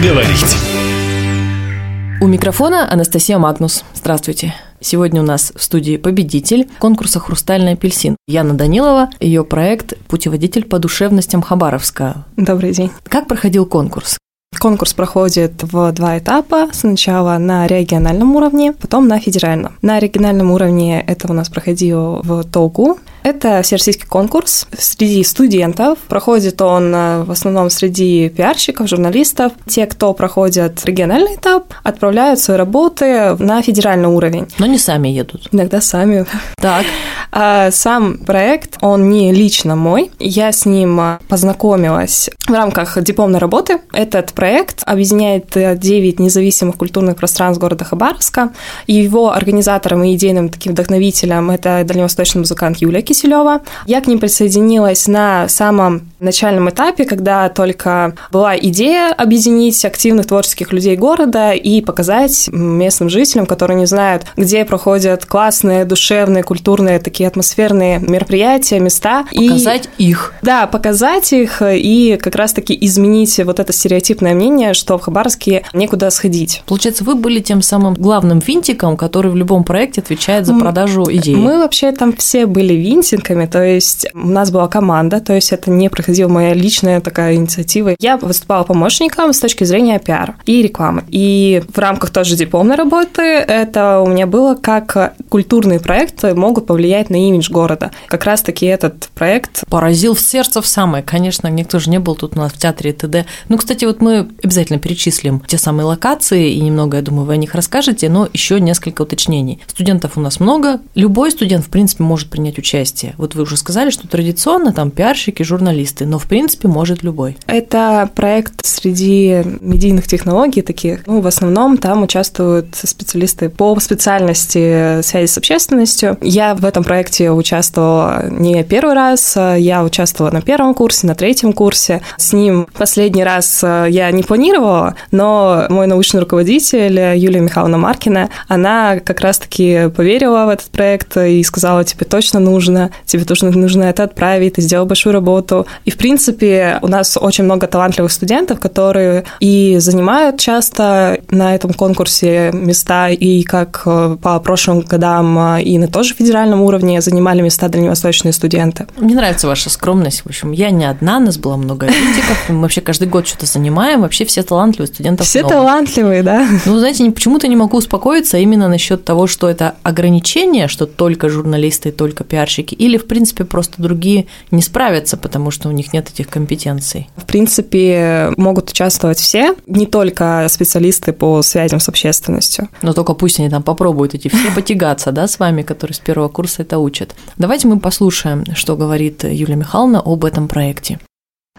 Поговорить. У микрофона Анастасия Магнус. Здравствуйте. Сегодня у нас в студии победитель конкурса «Хрустальный апельсин» Яна Данилова, ее проект «Путеводитель по душевностям Хабаровска». Добрый день. Как проходил конкурс? Конкурс проходит в два этапа. Сначала на региональном уровне, потом на федеральном. На региональном уровне это у нас проходило в Толку. Это всероссийский конкурс среди студентов. Проходит он э, в основном среди пиарщиков, журналистов. Те, кто проходят региональный этап, отправляют свои работы на федеральный уровень. Но не сами едут. Иногда сами. Так. А сам проект, он не лично мой. Я с ним э, познакомилась в рамках дипломной работы. Этот проект объединяет 9 независимых культурных пространств города Хабаровска. Его организатором и идейным таким вдохновителем это дальневосточный музыкант Юлия Киселева. Я к ним присоединилась на самом начальном этапе, когда только была идея объединить активных творческих людей города и показать местным жителям, которые не знают, где проходят классные, душевные, культурные, такие атмосферные мероприятия, места. Показать и, их. Да, показать их и как раз-таки изменить вот это стереотипное мнение, что в Хабаровске некуда сходить. Получается, вы были тем самым главным винтиком, который в любом проекте отвечает за продажу идеи. Мы вообще там все были винтиками, то есть у нас была команда, то есть это не проходила моя личная такая инициатива. Я выступала помощником с точки зрения пиара и рекламы. И в рамках тоже дипломной работы это у меня было, как культурные проекты могут повлиять на имидж города. Как раз-таки этот проект... Поразил в сердце в самое. Конечно, никто же не был тут у нас в театре ТД. Ну, кстати, вот мы обязательно перечислим те самые локации, и немного, я думаю, вы о них расскажете, но еще несколько уточнений. Студентов у нас много. Любой студент, в принципе, может принять участие. Вот вы уже сказали, что традиционно там пиарщики, журналисты, но в принципе может любой. Это проект среди медийных технологий таких. Ну, в основном там участвуют специалисты по специальности связи с общественностью. Я в этом проекте участвовала не первый раз, я участвовала на первом курсе, на третьем курсе. С ним последний раз я не планировала, но мой научный руководитель Юлия Михайловна Маркина, она как раз-таки поверила в этот проект и сказала, тебе точно нужно, тебе точно нужно это отправить, ты сделал большую работу. И, в принципе, у нас очень много талантливых студентов, которые и занимают часто на этом конкурсе места, и как э, по прошлым годам э, и на тоже федеральном уровне занимали места дальневосточные студенты. Мне нравится ваша скромность. В общем, я не одна, нас было много критиков. Мы вообще каждый год что-то занимаем. Вообще все талантливые студенты. Все много. талантливые, да. Ну, знаете, почему-то не могу успокоиться именно насчет того, что это ограничение, что только журналисты, только пиарщики, или, в принципе, просто другие не справятся, потому что у них нет этих компетенций? В принципе, могут участвовать все, не только специалисты по связям с общественностью. Но только пусть они там попробуют эти все потягаться, да, с вами, которые с первого курса это учат. Давайте мы послушаем, что говорит Юлия Михайловна об этом проекте.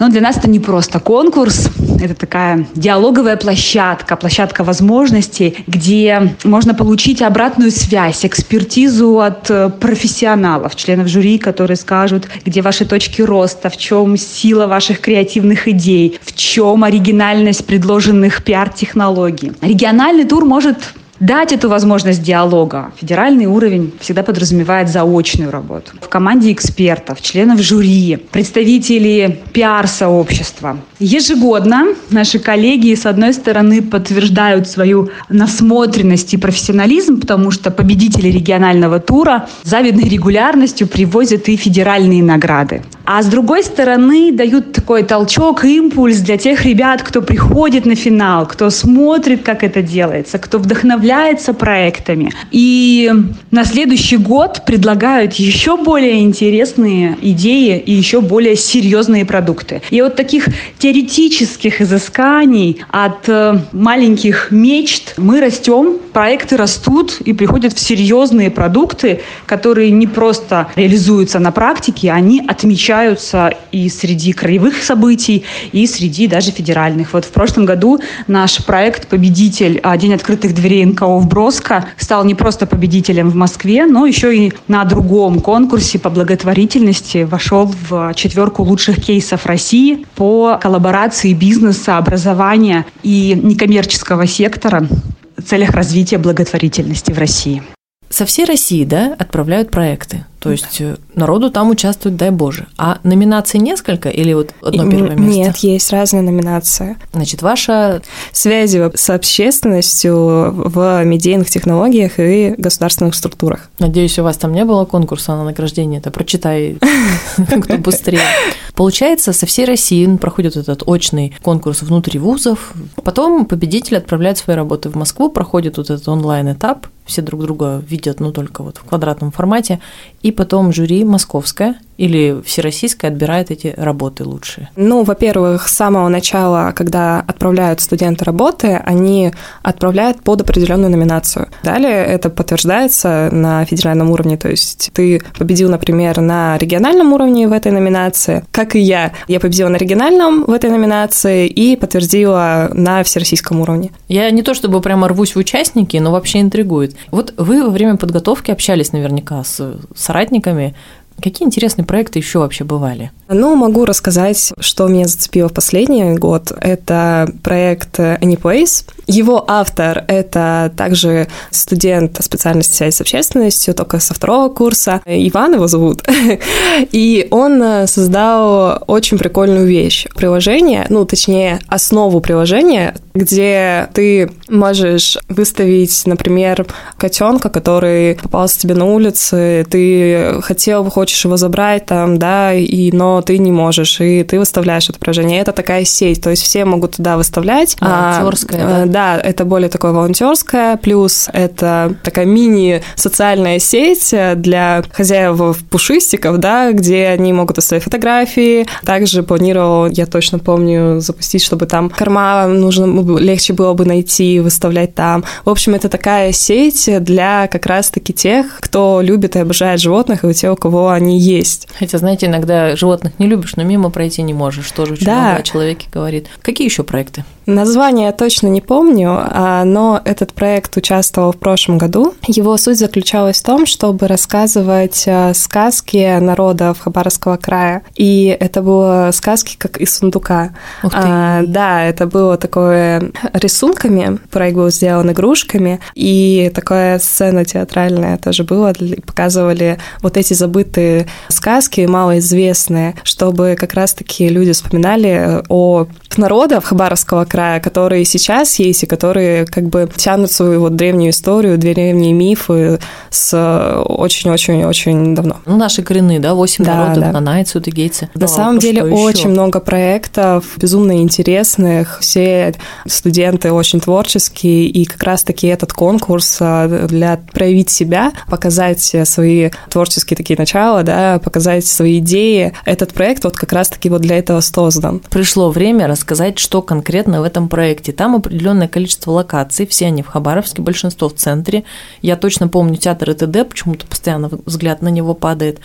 Но для нас это не просто конкурс, это такая диалоговая площадка, площадка возможностей, где можно получить обратную связь, экспертизу от э, профессионалов, членов жюри, которые скажут, где ваши точки роста, в чем сила ваших креативных идей, в чем оригинальность предложенных пиар-технологий. Региональный тур может дать эту возможность диалога. Федеральный уровень всегда подразумевает заочную работу. В команде экспертов, членов жюри, представителей пиар-сообщества. Ежегодно наши коллеги, с одной стороны, подтверждают свою насмотренность и профессионализм, потому что победители регионального тура завидной регулярностью привозят и федеральные награды. А с другой стороны, дают такой толчок, импульс для тех ребят, кто приходит на финал, кто смотрит, как это делается, кто вдохновляется проектами. И на следующий год предлагают еще более интересные идеи и еще более серьезные продукты. И вот таких теоретических изысканий от э, маленьких мечт мы растем, проекты растут и приходят в серьезные продукты, которые не просто реализуются на практике, они отмечают встречаются и среди краевых событий, и среди даже федеральных. Вот в прошлом году наш проект «Победитель. А, День открытых дверей НКО в Броско» стал не просто победителем в Москве, но еще и на другом конкурсе по благотворительности вошел в четверку лучших кейсов России по коллаборации бизнеса, образования и некоммерческого сектора в целях развития благотворительности в России. Со всей России, да, отправляют проекты. То есть э, народу там участвует, дай боже. А номинаций несколько или вот одно первое место? Нет, есть разные номинации. Значит, ваша... Связи с общественностью в медийных технологиях и государственных структурах. Надеюсь, у вас там не было конкурса на награждение. Это прочитай, кто быстрее. Получается, со всей России проходит этот очный конкурс внутри вузов. Потом победитель отправляет свои работы в Москву, проходит вот этот онлайн-этап, все друг друга видят, ну, только вот в квадратном формате, и потом жюри московское или всероссийское отбирает эти работы лучшие? Ну, во-первых, с самого начала, когда отправляют студенты работы, они отправляют под определенную номинацию. Далее это подтверждается на федеральном уровне, то есть ты победил, например, на региональном уровне в этой номинации, как и я. Я победила на региональном в этой номинации и подтвердила на всероссийском уровне. Я не то чтобы прямо рвусь в участники, но вообще интригует. Вот вы во время подготовки общались наверняка с соратниками, Какие интересные проекты еще вообще бывали? Ну, могу рассказать, что меня зацепило в последний год. Это проект Anyplace. Его автор — это также студент специальности связи с общественностью, только со второго курса. Иван его зовут. И он создал очень прикольную вещь. Приложение, ну, точнее, основу приложения, где ты можешь выставить, например, котенка, который попался тебе на улице, ты хотел, хочешь его забрать там, да, и, но ты не можешь, и ты выставляешь это приложение. Это такая сеть, то есть все могут туда выставлять. Волонтерская, а, да? Да, это более такое волонтерское, плюс это такая мини-социальная сеть для хозяев пушистиков, да, где они могут оставить фотографии. Также планировал, я точно помню, запустить, чтобы там корма нужно легче было бы найти, выставлять там. В общем, это такая сеть для как раз-таки тех, кто любит и обожает животных, и у тех, у кого они есть. Хотя, знаете, иногда животных не любишь, но мимо пройти не можешь. Тоже очень да. много о человеке говорит. Какие еще проекты? Название я точно не помню, а, но этот проект участвовал в прошлом году. Его суть заключалась в том, чтобы рассказывать а, сказки народов Хабаровского края. И это было сказки как из сундука. Ух ты. А, да, это было такое рисунками, проект был сделан игрушками, и такая сцена театральная тоже была. Показывали вот эти забытые сказки, малоизвестные, чтобы как раз-таки люди вспоминали о народах Хабаровского края, которые сейчас есть и которые как бы тянут свою вот древнюю историю, древние мифы с очень-очень-очень давно. Ну, наши коренные, да, восемь да, народов, да. нанайцы, удыгейцы. На да, самом деле очень много проектов, безумно интересных, все студенты очень творческие, и как раз-таки этот конкурс а, для проявить себя, показать свои творческие такие начала, да, показать свои идеи. Этот проект вот как раз-таки вот для этого создан. Пришло время рассказать, что конкретно в этом проекте. Там определенное количество локаций, все они в Хабаровске, большинство в центре. Я точно помню театр ИТД, почему-то постоянно взгляд на него падает.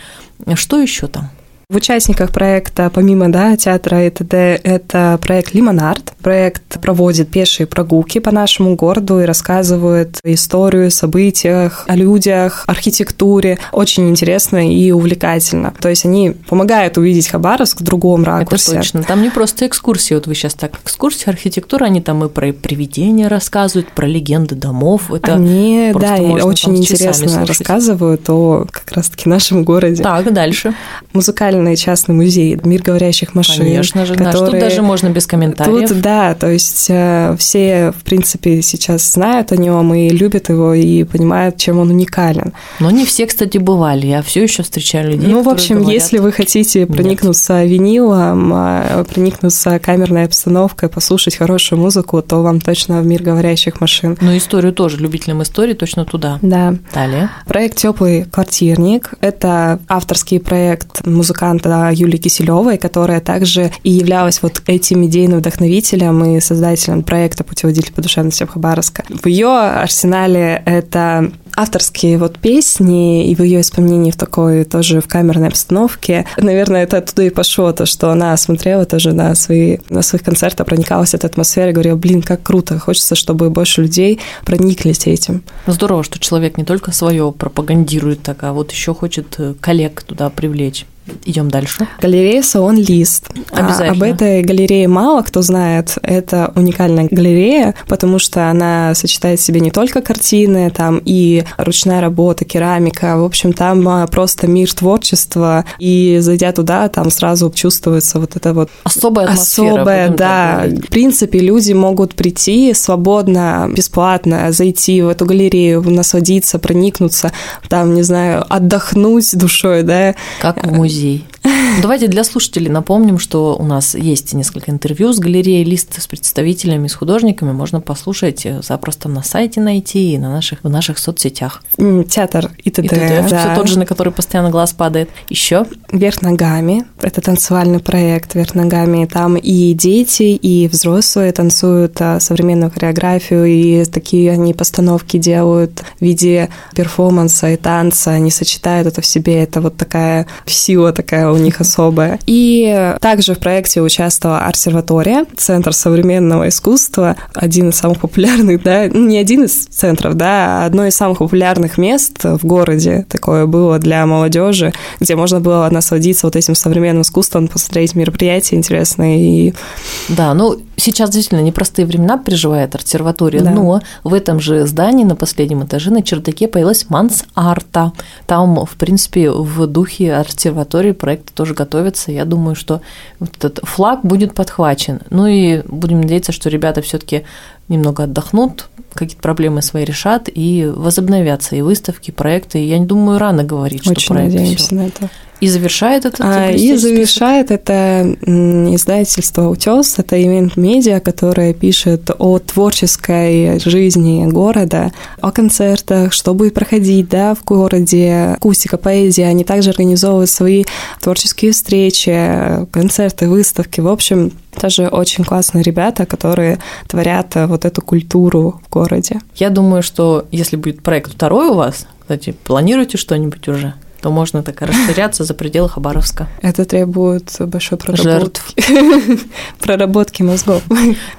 Что еще там? В участниках проекта, помимо да, театра и т.д., это проект «Лимонард». Проект проводит пешие прогулки по нашему городу и рассказывает историю, событиях, о людях, архитектуре. Очень интересно и увлекательно. То есть они помогают увидеть Хабаровск в другом ракурсе. Это точно. Там не просто экскурсии. Вот вы сейчас так, экскурсии, архитектура, они там и про привидения рассказывают, про легенды домов. Это они, да, очень интересно рассказывают о как раз-таки нашем городе. Так, дальше. Музыкальный уникальный частный музей «Мир говорящих машин». Конечно же, который... тут даже можно без комментариев. Тут, да, то есть э, все, в принципе, сейчас знают о нем и любят его, и понимают, чем он уникален. Но не все, кстати, бывали. Я все еще встречаю людей, Ну, в общем, говорят... если вы хотите проникнуться Нет. винилом, а, проникнуться камерной обстановкой, послушать хорошую музыку, то вам точно в «Мир говорящих машин». Ну, историю тоже, любителям истории точно туда. Да. Далее. Проект «Теплый квартирник» — это авторский проект музыкальный музыканта Юлии Киселевой, которая также и являлась вот этим идейным вдохновителем и создателем проекта «Путеводитель по душевности Хабаровска». В ее арсенале это авторские вот песни и в ее исполнении в такой тоже в камерной обстановке. Наверное, это оттуда и пошло, то, что она смотрела тоже на, свои, на своих концертах, проникалась этой атмосферой, говорила, блин, как круто, хочется, чтобы больше людей прониклись этим. Здорово, что человек не только свое пропагандирует так, а вот еще хочет коллег туда привлечь. Идем дальше. Галерея «Салон Лист». Обязательно. А, об этой галерее мало кто знает. Это уникальная галерея, потому что она сочетает в себе не только картины, там и ручная работа, керамика. В общем, там а, просто мир творчества. И зайдя туда, там сразу чувствуется вот это вот... Особая атмосфера. Особая, да. В принципе, люди могут прийти свободно, бесплатно, зайти в эту галерею, насладиться, проникнуться, там, не знаю, отдохнуть душой, да. Как в музей. Ну, Давайте для слушателей напомним, что у нас есть несколько интервью с галереей «Лист» с представителями, с художниками. Можно послушать э, запросто на сайте найти и на наших, в наших соцсетях. Театр и т.д. Т.д. да. Все тот же, на который постоянно глаз падает. Еще Вверх ногами. Это танцевальный проект Вверх ногами. Там и дети, и взрослые танцуют а, современную хореографию, и такие они постановки делают в виде перформанса и танца. Они сочетают это в себе. Это вот такая сила такая у них особая. И также в проекте участвовала Арсерватория, Центр современного искусства, один из самых популярных, да, не один из центров, да, а одно из самых популярных мест в городе такое было для молодежи, где можно было насладиться вот этим современным искусством, посмотреть мероприятия интересные и Да, ну сейчас действительно непростые времена переживает артерватория, Да. но в этом же здании на последнем этаже на чердаке появилась мансарта. Там, в принципе, в духе артерватории проект тоже готовится. Я думаю, что вот этот флаг будет подхвачен. Ну и будем надеяться, что ребята все-таки немного отдохнут, какие-то проблемы свои решат и возобновятся и выставки, и проекты. Я не думаю, рано говорить, что очень проект надеемся всё. на это. И завершает этот А, и завершает это издательство «Утес». Это ивент-медиа, которое пишет о творческой жизни города, о концертах, что будет проходить да, в городе, акустика, поэзия. Они также организовывают свои творческие встречи, концерты, выставки. В общем, тоже очень классные ребята, которые творят э, вот эту культуру в городе. Я думаю, что если будет проект второй у вас, кстати, планируете что-нибудь уже, то можно так расширяться за пределы Хабаровска. Это требует большой проработки. Проработки мозгов.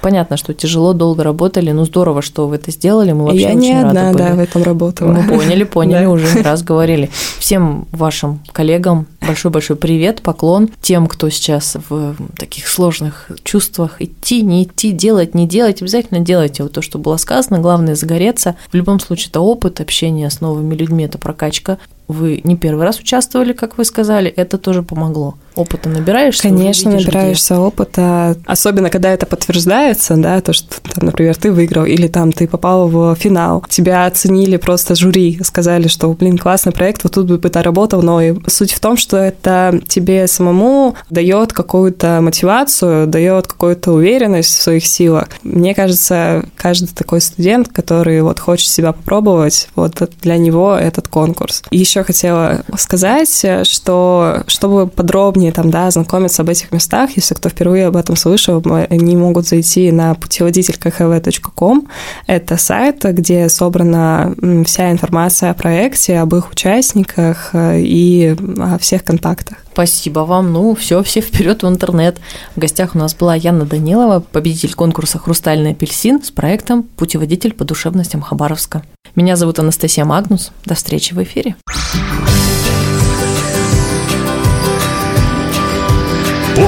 Понятно, что тяжело, долго работали, но здорово, что вы это сделали. Мы вообще Я очень не рады одна, были. да, в этом работала. Мы поняли, поняли, уже раз говорили. Всем вашим коллегам большой-большой привет, поклон. Тем, кто сейчас в таких сложных чувствах, идти, не идти, делать, не делать, обязательно делайте вот то, что было сказано. Главное загореться. В любом случае, это опыт, общение с новыми людьми, это прокачка. Вы не первый раз участвовали, как вы сказали, это тоже помогло. Опыта набираешься, Конечно, видишь, где. набираешься опыта, особенно когда это подтверждается, да, то, что, там, например, ты выиграл или там ты попал в финал, тебя оценили просто жюри, сказали, что, блин, классный проект, вот тут бы ты работал, но и суть в том, что это тебе самому дает какую-то мотивацию, дает какую-то уверенность в своих силах. Мне кажется, каждый такой студент, который вот хочет себя попробовать, вот для него этот конкурс. И еще хотела сказать, что чтобы подробнее там, да, ознакомиться об этих местах, если кто впервые об этом слышал, они могут зайти на путеводитель kkv.com. Это сайт, где собрана вся информация о проекте, об их участниках э, и о всех контактах. Спасибо вам. Ну, все, все вперед в интернет. В гостях у нас была Яна Данилова, победитель конкурса «Хрустальный апельсин» с проектом «Путеводитель по душевностям Хабаровска». Меня зовут Анастасия Магнус. До встречи в эфире.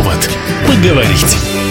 Повод поговорить.